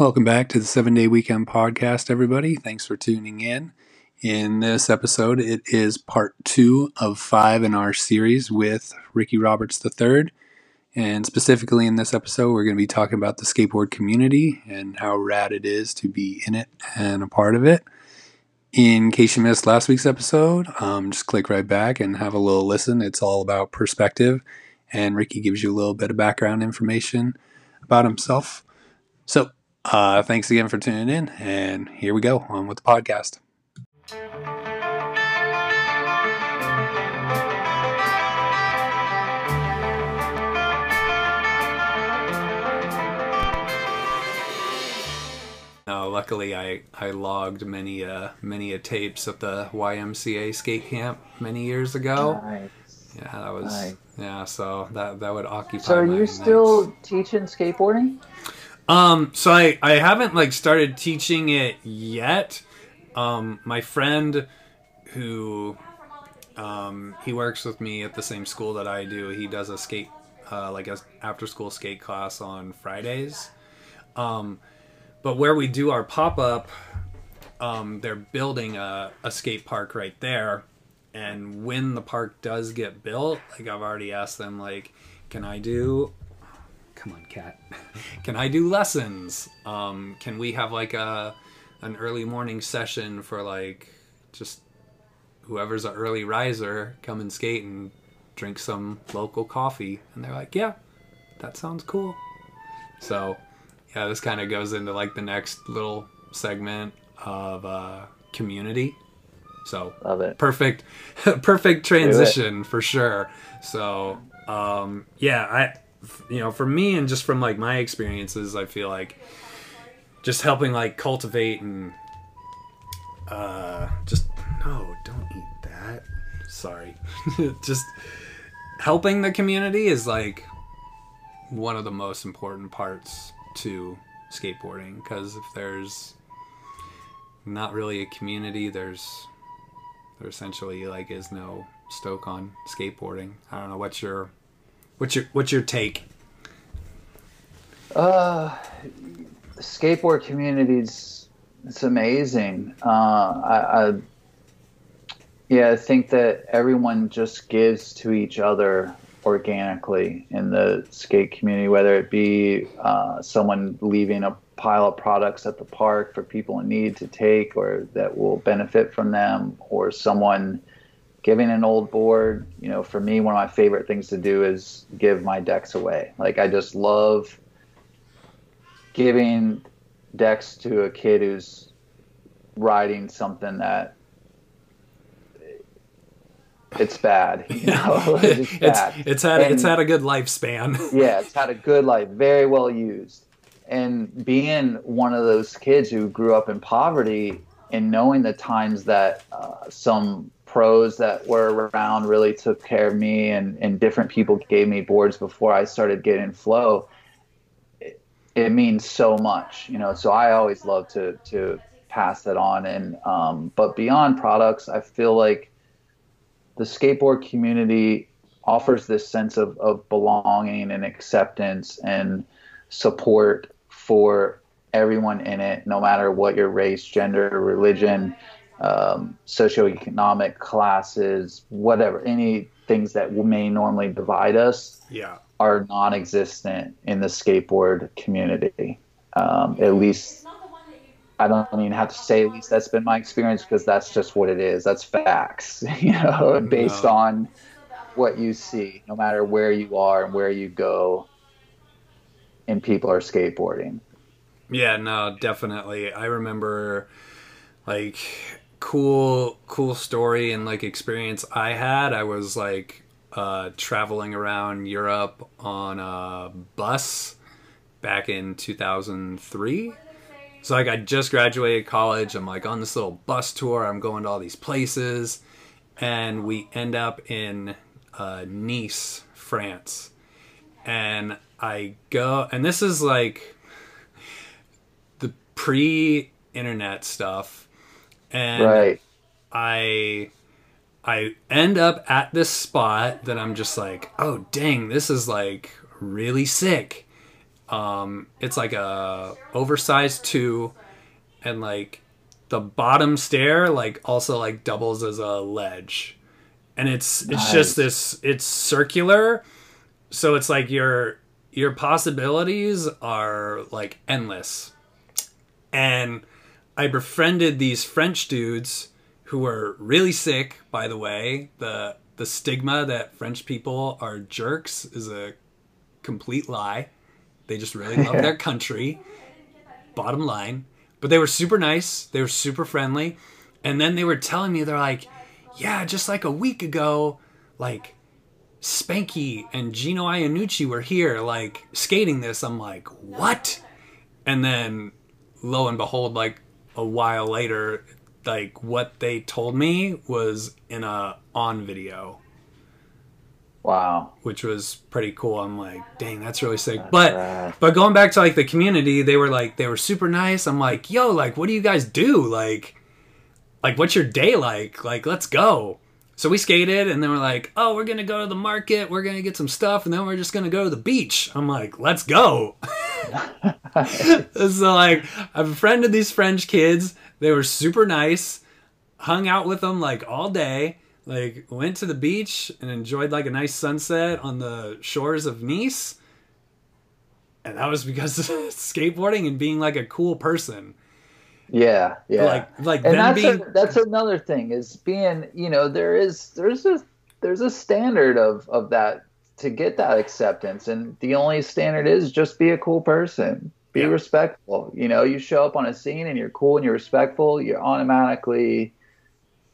Welcome back to the Seven Day Weekend Podcast, everybody. Thanks for tuning in. In this episode, it is part two of five in our series with Ricky Roberts III. And specifically in this episode, we're going to be talking about the skateboard community and how rad it is to be in it and a part of it. In case you missed last week's episode, um, just click right back and have a little listen. It's all about perspective, and Ricky gives you a little bit of background information about himself. So, uh, thanks again for tuning in, and here we go on with the podcast. No, luckily I, I logged many uh many a tapes at the YMCA skate camp many years ago. Nice. Yeah, that was Nice. yeah. So that that would occupy. So are you nights. still teaching skateboarding? Um, so I, I haven't like started teaching it yet. Um, my friend who um, he works with me at the same school that I do. He does a skate uh, like a after school skate class on Fridays. Um, but where we do our pop up, um, they're building a, a skate park right there. And when the park does get built, like I've already asked them, like, can I do come on cat. Can i do lessons? Um can we have like a an early morning session for like just whoever's an early riser come and skate and drink some local coffee? And they're like yeah that sounds cool. So yeah this kind of goes into like the next little segment of uh community. So Love it. perfect perfect transition for sure. So um yeah i you know for me and just from like my experiences i feel like just helping like cultivate and uh just no don't eat that sorry just helping the community is like one of the most important parts to skateboarding because if there's not really a community there's there essentially like is no stoke on skateboarding. I don't know what's your what's your what's your take? Uh, skateboard communities, it's amazing. Uh, I, I, yeah, I think that everyone just gives to each other organically in the skate community, whether it be uh, someone leaving a pile of products at the park for people in need to take or that will benefit from them, or someone giving an old board. You know, for me, one of my favorite things to do is give my decks away. Like, I just love giving decks to a kid who's riding something that it's bad. You know, it's, it's bad. it's had it's had a good lifespan. yeah, it's had a good life, very well used. And being one of those kids who grew up in poverty and knowing the times that uh, some pros that were around really took care of me and, and different people gave me boards before I started getting flow, it, it means so much, you know. So I always love to to pass that on. And um, but beyond products, I feel like the skateboard community offers this sense of, of belonging and acceptance and support for everyone in it, no matter what your race, gender, religion, um, socioeconomic classes, whatever, any things that may normally divide us yeah. are non-existent in the skateboard community. Um, at least, I don't even have to say at least that's been my experience because that's just what it is. That's facts, you know, based No. on what you see, no matter where you are and where you go, and people are skateboarding. Yeah, no, definitely. I remember like cool cool story and like experience I had. I was like uh traveling around Europe on a bus back in 2003. So like I just graduated college. I'm like on this little bus tour. I'm going to all these places and we end up in uh, Nice, France. And I go and this is like pre-internet stuff and right. I I end up at this spot that I'm just like, oh dang, this is like really sick. Um, it's like a oversized two, and like the bottom stair like also like doubles as a ledge, and it's it's Nice. just this it's circular, so it's like your your possibilities are like endless, and I befriended these French dudes who were really sick. By the way, the the stigma that French people are jerks is a complete lie. They just really love their country. Bottom line. But they were super nice. They were super friendly. And then they were telling me, they're like, yeah, just like a week ago, like Spanky and Gino Iannucci were here, like skating this. I'm like, what? And then lo and behold, like a while later, like what they told me was in a on video Wow. which was pretty cool. I'm like, dang, that's really sick. but rad. but going back to like the community, they were like they were super nice. I'm like, yo, like what do you guys do? Like like what's your day like? Like let's go. So we skated and then we're like, oh, we're gonna go to the market, we're gonna get some stuff, and then we're just gonna go to the beach. I'm like, let's go. so like I befriended these French kids. They were super nice. Hung out with them like all day. Like went to the beach and enjoyed like a nice sunset on the shores of Nice. And that was because of skateboarding and being like a cool person. Yeah, yeah. Like like and that's being a, that's another thing is being you know there is there's a there's a standard of of that to get that acceptance. And the only standard is just be a cool person. Be Yeah. respectful. You know you show up on a scene and you're cool and you're respectful. You're automatically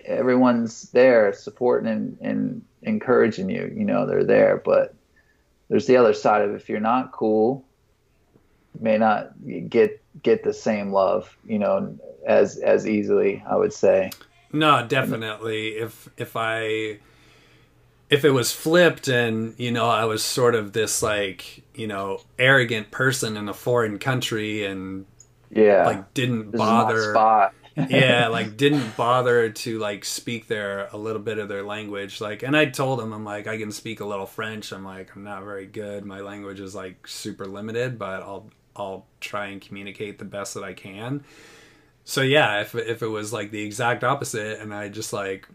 everyone's there supporting and, and encouraging you. You know they're there. But there's the other side of if you're not cool you may not get get the same love you know as as easily i would say. No, definitely. If if I if it was flipped and you know I was sort of this like you know arrogant person in a foreign country and yeah. like didn't bother spot. Yeah like didn't bother to like speak their a little bit of their language like and i told them i'm like i can speak a little french. I'm like i'm not very good. My language is like super limited but i'll i'll try and communicate the best that i can so yeah if, if it was like the exact opposite and i just like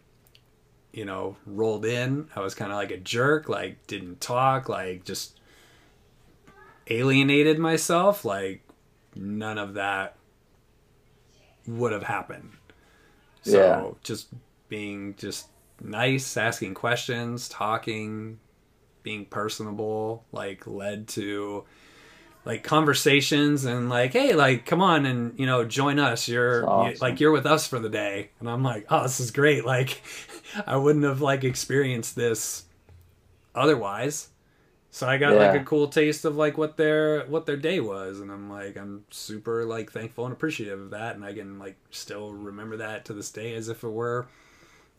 you know rolled in i was kind of like a jerk like didn't talk like just alienated myself like none of that would have happened so Yeah. just being just nice asking questions talking being personable like led to like conversations and like hey like come on and you know join us. You're awesome. you- like you're with us for the day. And i'm like oh this is great. Like i wouldn't have like experienced this otherwise. So i got like a cool taste of like what their what their day was. And i'm like i'm super like thankful and appreciative of that. And i can like still remember that to this day as if it were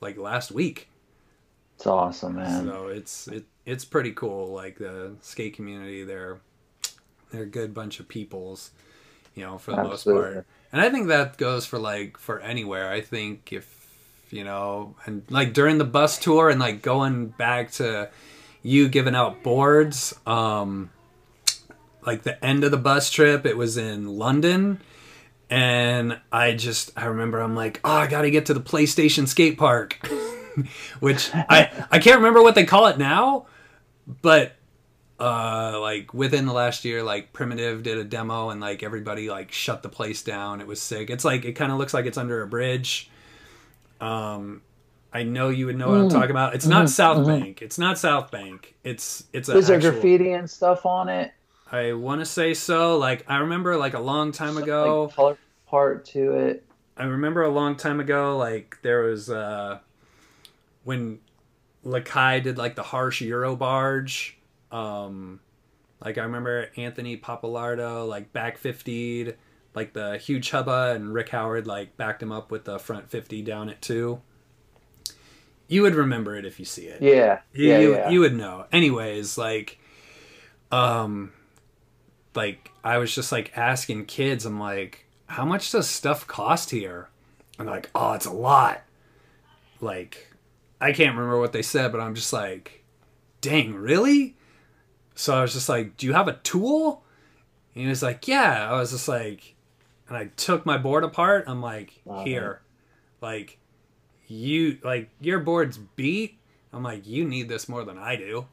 like last week. It's awesome man. So it's it it's pretty cool. Like the skate community, they're they're a good bunch of peoples, you know, for the most part. And I think that goes for like for anywhere. I think if you know, and like during the bus tour and like going back to you giving out boards, um like the end of the bus trip, it was in London. And I just I remember I'm like, oh, I got to get to the PlayStation skate park. which I I can't remember what they call it now, but uh like within the last year like primitive did a demo and like everybody like shut the place down. It was sick. It's like it kind of looks like it's under a bridge. Um i know you would know what i'm talking about. It's not south bank. It's not south bank. It's it's a is there actual- graffiti and stuff on it? I want to say so. Like i remember like a long time Some, ago like, color part to it. I remember a long time ago, like there was uh, when Lakai did like the harsh Euro barge. Um, like I remember Anthony Pappalardo like back 50'd, like the huge hubba, and Rick Howard like backed him up with the front 50 down at two. You would remember it if you see it. Yeah. You, yeah you, yeah. you would know. Anyways like um like i was just like asking kids i'm like how much does stuff cost here? And like oh it's a lot. Like i can't remember what they said but i'm just like dang really so i was just like do you have a tool And he was like, "Yeah." I was just like, and I took my board apart. I'm like, Wow. "Here, like, you like your board's beat." I'm like, "You need this more than I do."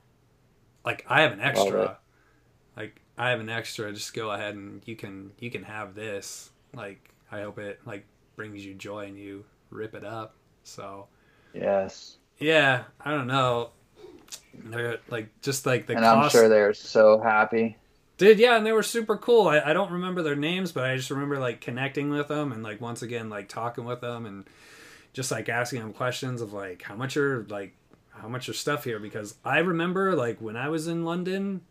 Like, I have an extra. Like, I have an extra. Just go ahead and you can you can have this. Like, I hope it like brings you joy and you rip it up. So Yes. yeah, I don't know. They're, like just like the and I'm sure they're so happy. Did yeah, and they were super cool. I, I don't remember their names, but I just remember like connecting with them and like once again like talking with them and just like asking them questions of like how much are like how much are stuff here because I remember like when I was in London,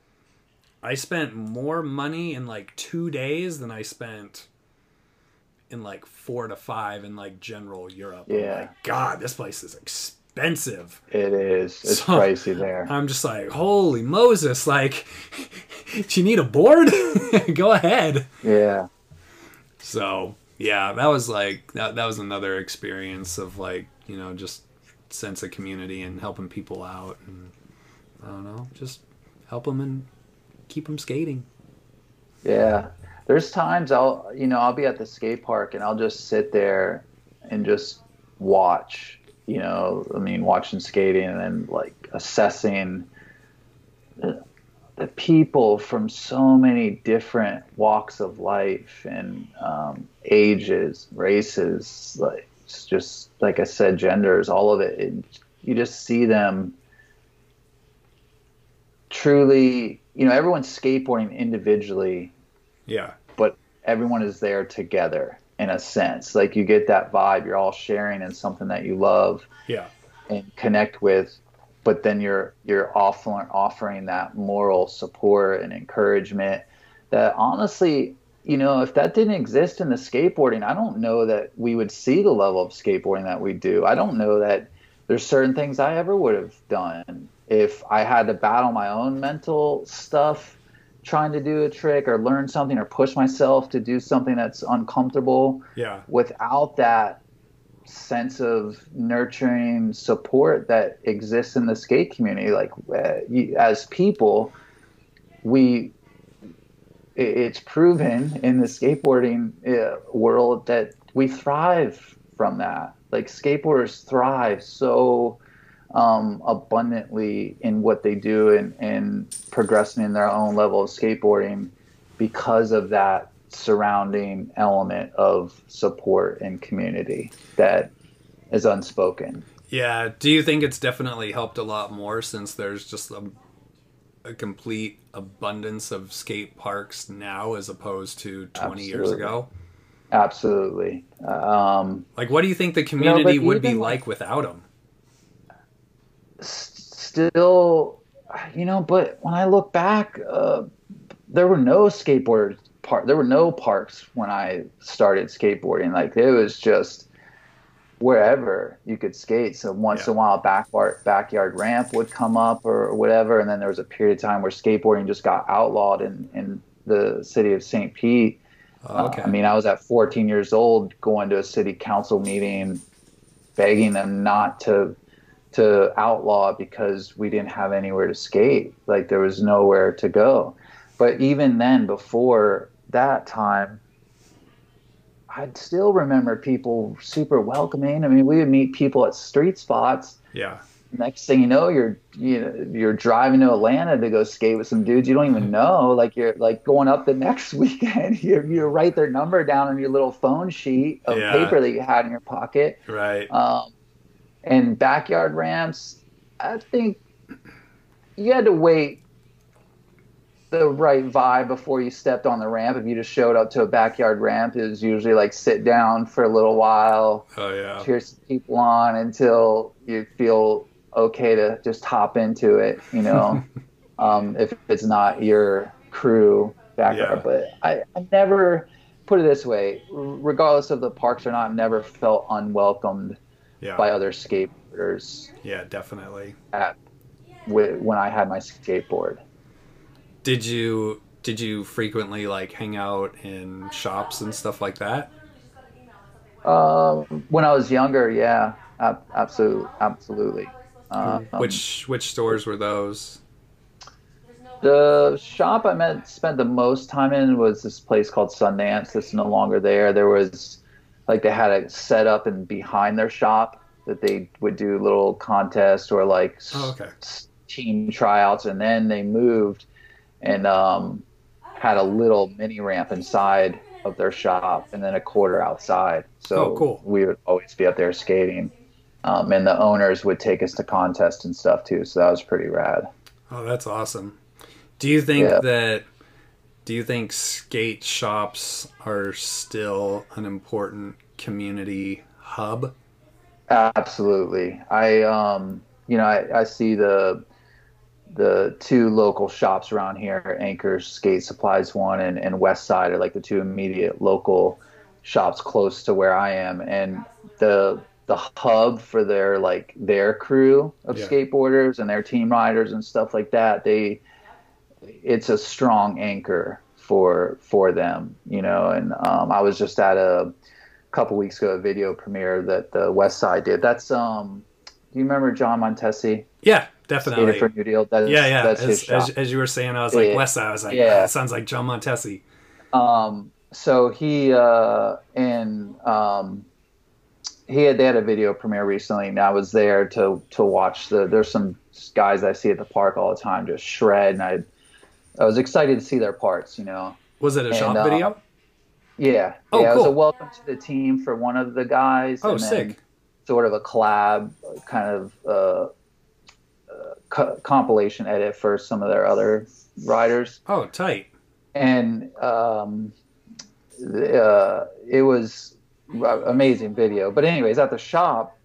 I spent more money in like two days than I spent in like four to five in like general Europe. Yeah. like, God, this place is expensive. It is. It's So- pricey there. I'm just like, holy Moses! Like, do you need a board? Go ahead. Yeah. So yeah, that was like that. That was another experience of like you know just sense of community and helping people out and I don't know, just help them and keep them skating. Yeah. There's times I'll, you know, I'll be at the skate park and I'll just sit there and just watch, you know, I mean, watching skating and then like assessing the, the people from so many different walks of life and um, ages, races, like it's just like I said, genders, all of it. it. You just see them truly, you know, everyone's skateboarding individually Yeah, but everyone is there together in a sense. Like you get that vibe, you're all sharing in something that you love yeah, and connect with, but then you're you're offering offering that moral support and encouragement that honestly, you know, if that didn't exist in the skateboarding, I don't know that we would see the level of skateboarding that we do. I don't know that there's certain things I ever would have done if I had to battle my own mental stuff trying to do a trick or learn something or push myself to do something that's uncomfortable yeah, without that sense of nurturing support that exists in the skate community. Like uh, you, as people we it, it's proven in the skateboarding uh, world that we thrive from that. Like skateboarders thrive so um, abundantly in what they do and, and progressing in their own level of skateboarding because of that surrounding element of support and community that is unspoken. yeah. Do you think it's definitely helped a lot more since there's just a, a complete abundance of skate parks now as opposed to 20 years ago? Absolutely. Um, Like, what do you think the community would be even, like without them? Still, you know, but when I look back, uh, there were no skateboard park. There were no parks when I started skateboarding. Like it was just wherever you could skate. So once Yeah. in a while, a backyard backyard ramp would come up or whatever, and then there was a period of time where skateboarding just got outlawed in in the city of St. Pete. Uh, Okay. I mean, I was at 14 years old going to a city council meeting, begging them not to to outlaw because we didn't have anywhere to skate. Like there was nowhere to go. But even then, before that time, I'd still remember people super welcoming. I mean, we would meet people at street spots. yeah. Next thing you know, you're you know, you're driving to Atlanta to go skate with some dudes you don't even know. Like you're like going up the next weekend. You you write their number down on your little phone sheet of Yeah. paper that you had in your pocket. Right. Um, and backyard ramps, I think you had to wait the right vibe before you stepped on the ramp. If you just showed up to a backyard ramp, it was usually like sit down for a little while, Oh yeah. cheer some people on until you feel okay to just hop into it, you know, um, if it's not your crew backyard. Yeah. But I, I never put it this way, regardless of the parks or not, I've never felt unwelcomed Yeah. by other skateboarders Yeah, definitely. at when I had my skateboard. Did you did you frequently like hang out in shops and stuff like that? Um, when I was younger, yeah, ab- absolutely, absolutely. Um, which which stores were those? The shop I spent the most time in was this place called Sundance. That's no longer there. There was like they had a set up and behind their shop that they would do little contests or like Oh, okay. s- team tryouts, and then they moved and um, had a little mini ramp inside of their shop and then a quarter outside. So Oh, cool. we would always be up there skating. Um, and the owners would take us to contests and stuff too, so that was pretty rad. Oh, that's awesome. Do you think Yeah. that do you think skate shops are still an important community hub? Absolutely. I um you know, I, I see the the two local shops around here, Anchor Skate Supplies one and, and West Side are like the two immediate local shops close to where I am and the the hub for their like their crew of Yeah. skateboarders and their team riders and stuff like that, they it's a strong anchor for for them, you know, and um I was just at a couple weeks ago a video premiere that the West Side did. That's um do you remember John Montesi? Yeah, Skated definitely. for New Deal. Yeah, yeah. That's As, shop. as, as you were saying, I was like Yeah. West Side. I was like, Yeah. yeah, that sounds like John Montesi. Um, so he uh, and um, he had they had a video premiere recently, and I was there to to watch the. There's some guys I see at the park all the time just shred, and I I was excited to see their parts. You know, Was it a And, shop uh, video? yeah, Oh, yeah. It was a welcome to the team for one of the guys. Oh, and sick. Sort of a collab, kind of uh, uh, co- compilation edit for some of their other riders. Oh, tight. and um, uh, it was amazing video. But anyways, at the shop,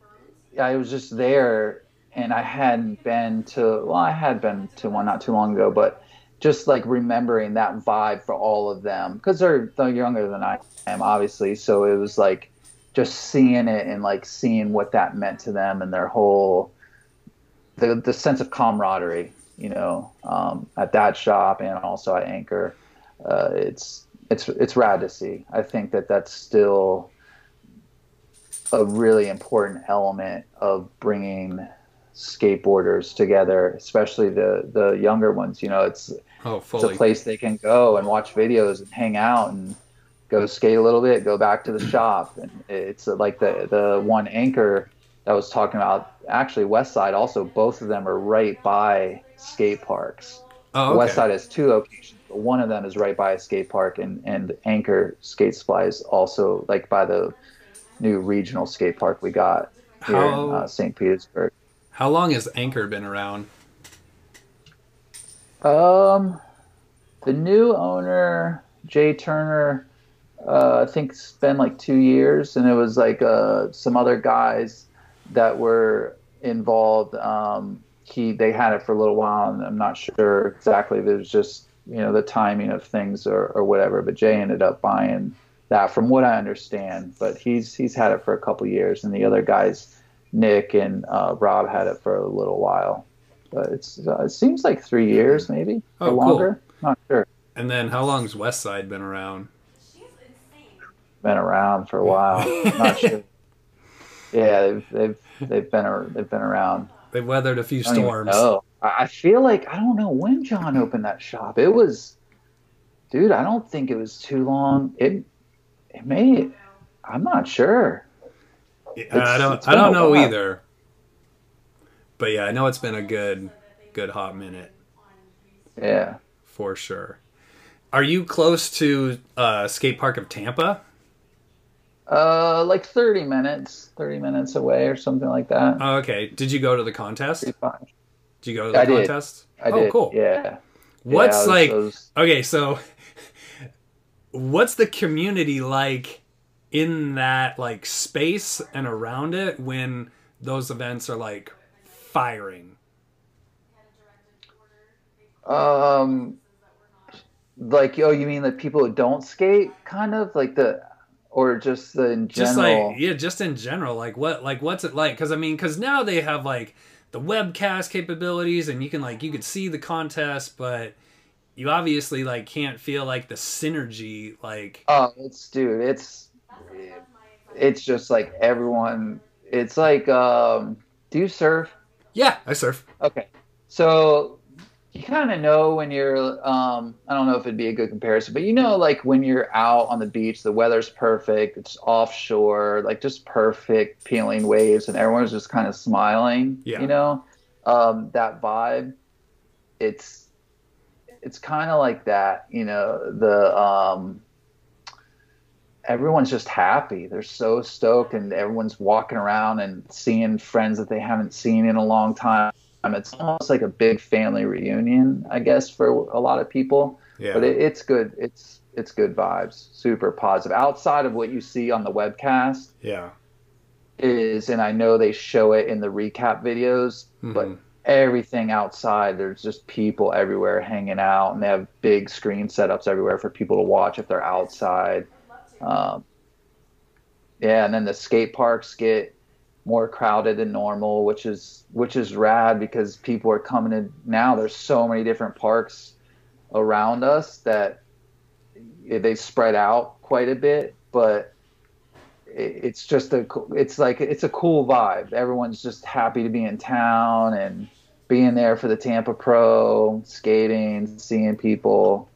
I was just there, and I hadn't been to. Well, I had been to one not too long ago, but just like remembering that vibe for all of them because they're they're younger than I am, obviously. So it was like just seeing it and like seeing what that meant to them and their whole the the sense of camaraderie, you know, um, at that shop and also at Anchor. Uh, it's it's it's rad to see. I think that that's still a really important element of bringing skateboarders together, especially the the younger ones. You know, it's Oh, it's a place they can go and watch videos and hang out and go skate a little bit, go back to the shop. And it's like the the one anchor that was talking about. Actually, West Side also both of them are right by skate parks. Oh, okay. West Side has two locations, but one of them is right by a skate park, and and Anchor Skate Supply is also like by the new regional skate park we got here How- in uh, St. Petersburg. How long has Anchor been around? Um, the new owner, Jay Turner, uh, I think it's been like two years, and it was like uh, some other guys that were involved. Um, he they had it for a little while, and I'm not sure exactly. It was just you know the timing of things or, or whatever. But Jay ended up buying that, from what I understand. But he's he's had it for a couple years, and the other guys, Nick and uh, Rob, had it for a little while. But it's uh, it seems like three years, maybe Oh, or cool. longer. Not sure. And then how long's West Side been around? Been around for a while. Not sure. Yeah, they've they've they've been they've been around. They've weathered a few I storms. know. I feel like I don't know when John opened that shop. It was, dude. I don't think it was too long. It it may. I'm not sure. Yeah, I don't. I don't know either. But yeah, I know it's been a good, good hot minute Yeah. for sure. Are you close to uh, skate park of Tampa? Uh, like 30 minutes, 30 minutes away or something like that. Oh, okay. Did you go to the contest? Did you go to the I did. I oh, did. cool. Yeah. What's Yeah, was- like? Was- Okay, so what's the community like in that like space and around it when those events are like firing? Um, like oh, you mean the people who don't skate, kind of like the, or just the in just general. like yeah just in general like what like what's it like because i mean because now they have like the webcast capabilities and you can like you could see the contest but you obviously like can't feel like the synergy like Oh, it's dude, it's it's just like everyone. It's like, um, do you surf? Yeah i surf. Okay, so you kind of know when you're um, i don't know if it'd be a good comparison but you know like when you're out on the beach the weather's perfect it's offshore like just perfect peeling waves and everyone's just kind of smiling Yeah. you know? Um, that vibe it's it's kind of like that you know the um, everyone's just happy they're so stoked and everyone's walking around and seeing friends that they haven't seen in a long time it's almost like a big family reunion, I guess, for a lot of people. Yeah. But it, it's good. It's it's good vibes. Super positive. Outside of what you see on the webcast yeah. is, and I know they show it in the recap videos, but Mhm. everything outside, there's just people everywhere hanging out, and they have big screen setups everywhere for people to watch if they're outside. Um, yeah, and then the skate parks get more crowded than normal, which is which is rad because people are coming in now. There's so many different parks around us that they spread out quite a bit, but it's just a it's like it's a cool vibe. Everyone's just happy to be in town and being there for the Tampa Pro, skating, seeing people.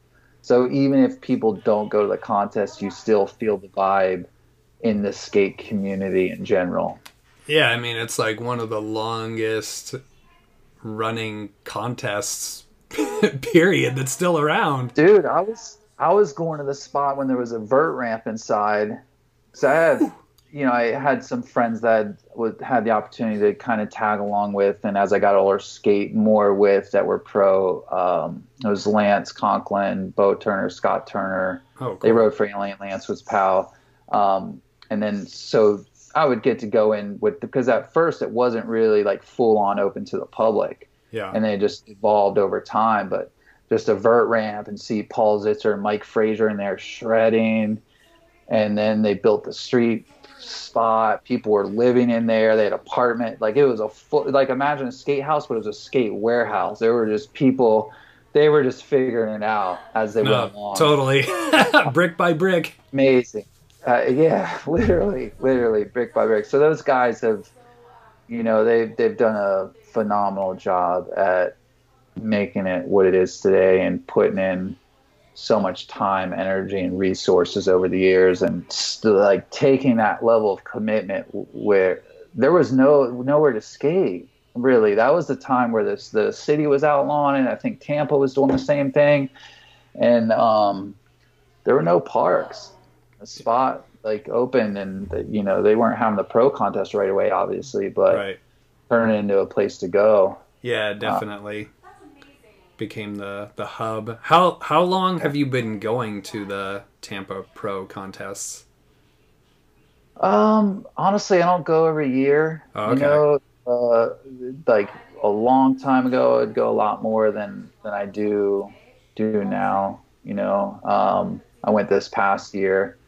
So even if people don't go to the contest, you still feel the vibe in the skate community in general. Yeah, I mean it's like one of the longest running contests period that's still around. Dude, I was I was going to the spot when there was a vert ramp inside. So I had, you know, I had some friends that would had the opportunity to kind of tag along with, and as I got older, skate more with that were pro. Um, it was Lance Conklin, Bo Turner, Scott Turner. Oh, cool. They rode for Alien. Lance was pal, um, and then so I would get to go in with because at first it wasn't really like full on open to the public yeah. and then it just evolved over time. But just a vert ramp and see Paul Zitzer and Mike Frazier in there shredding, and then they built the street spot. People were living in there. They had apartment. Like it was a full, like imagine a skate house, but it was a skate warehouse. There were just people. They were just figuring it out as they No, went along. totally. brick by brick. Amazing. Uh, yeah, literally, literally, brick by brick. So those guys have, you know, they've they've done a phenomenal job at making it what it is today and putting in so much time, energy, and resources over the years, and still, like taking that level of commitment where there was no nowhere to skate. Really, that was the time where this the city was outlawing it. I think Tampa was doing the same thing, and um, there were no parks. The spot like open, and you know they weren't having the pro contest right away, obviously, but Right. turning it into a place to go. Yeah, definitely. Became the the hub. How how long have you been going to the Tampa Pro contests? Um, honestly, I don't go every year. Oh, You okay. know, uh, like a long time ago, I'd go a lot more than than I do do now. You know, um, I went this past year,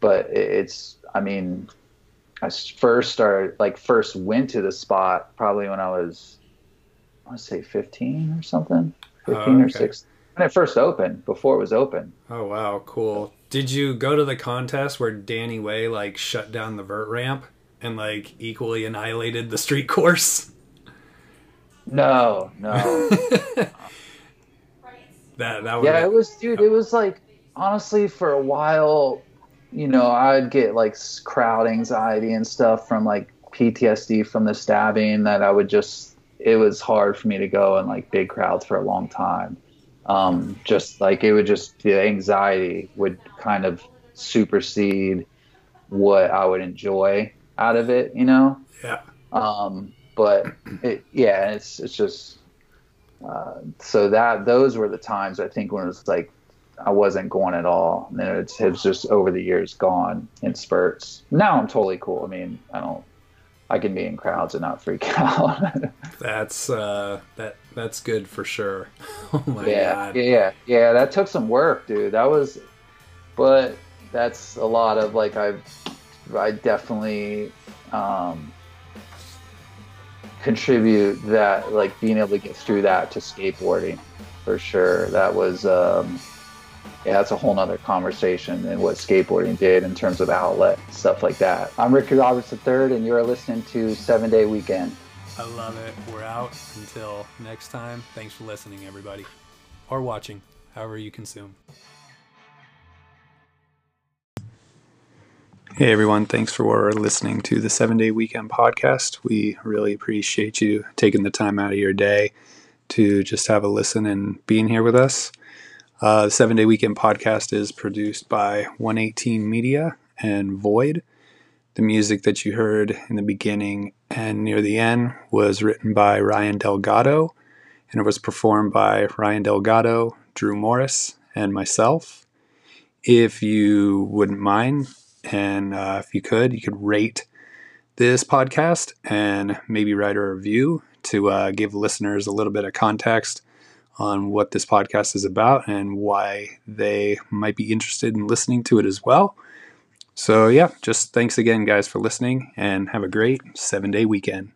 but it, it's. I mean, I first started like first went to the spot probably when I was, I want to say fifteen or something, Oh, fifteen or okay. sixteen. When it first opened, before it was open. Oh wow, cool. Did you go to the contest where Danny Way like shut down the vert ramp and like equally annihilated the street course? No, no. That that Yeah, it was, dude. It was like honestly for a while, you know, I'd get like crowd anxiety and stuff from like PTSD from the stabbing that I would just. It was hard for me to go in like big crowds for a long time. Um, just like it would just the anxiety would kind of supersede what I would enjoy out of it, you know. yeah. Um, but it, yeah, it's it's just uh, so that those were the times I think when it was like I wasn't going at all. And then it's it's just over the years gone in spurts. Now I'm totally cool. I mean, I don't. I can be in crowds and not freak out. That's uh that that's good for sure. Oh my yeah, god. yeah, yeah. That took some work, dude. That was, but that's a lot of like I've, I definitely um, contribute that like being able to get through that to skateboarding for sure. That was, um, yeah, that's a whole nother conversation and what skateboarding did in terms of outlet stuff like that. I'm Ricky Roberts III, and you're listening to Seven Day Weekend. I love it. We're out until next time. Thanks for listening, everybody, or watching, however you consume. Hey everyone, thanks for listening to the seven day weekend podcast. We really appreciate you taking the time out of your day to just have a listen and being here with us. Uh, the seven day weekend podcast is produced by 118 Media and Void. The music that you heard in the beginning and near the end was written by Ryan Delgado and it was performed by Ryan Delgado, Drew Morris, and myself. If you wouldn't mind, and uh, if you could, you could rate this podcast and maybe write a review to uh, give listeners a little bit of context on what this podcast is about and why they might be interested in listening to it as well. So, yeah, just thanks again, guys, for listening and have a great seven day weekend.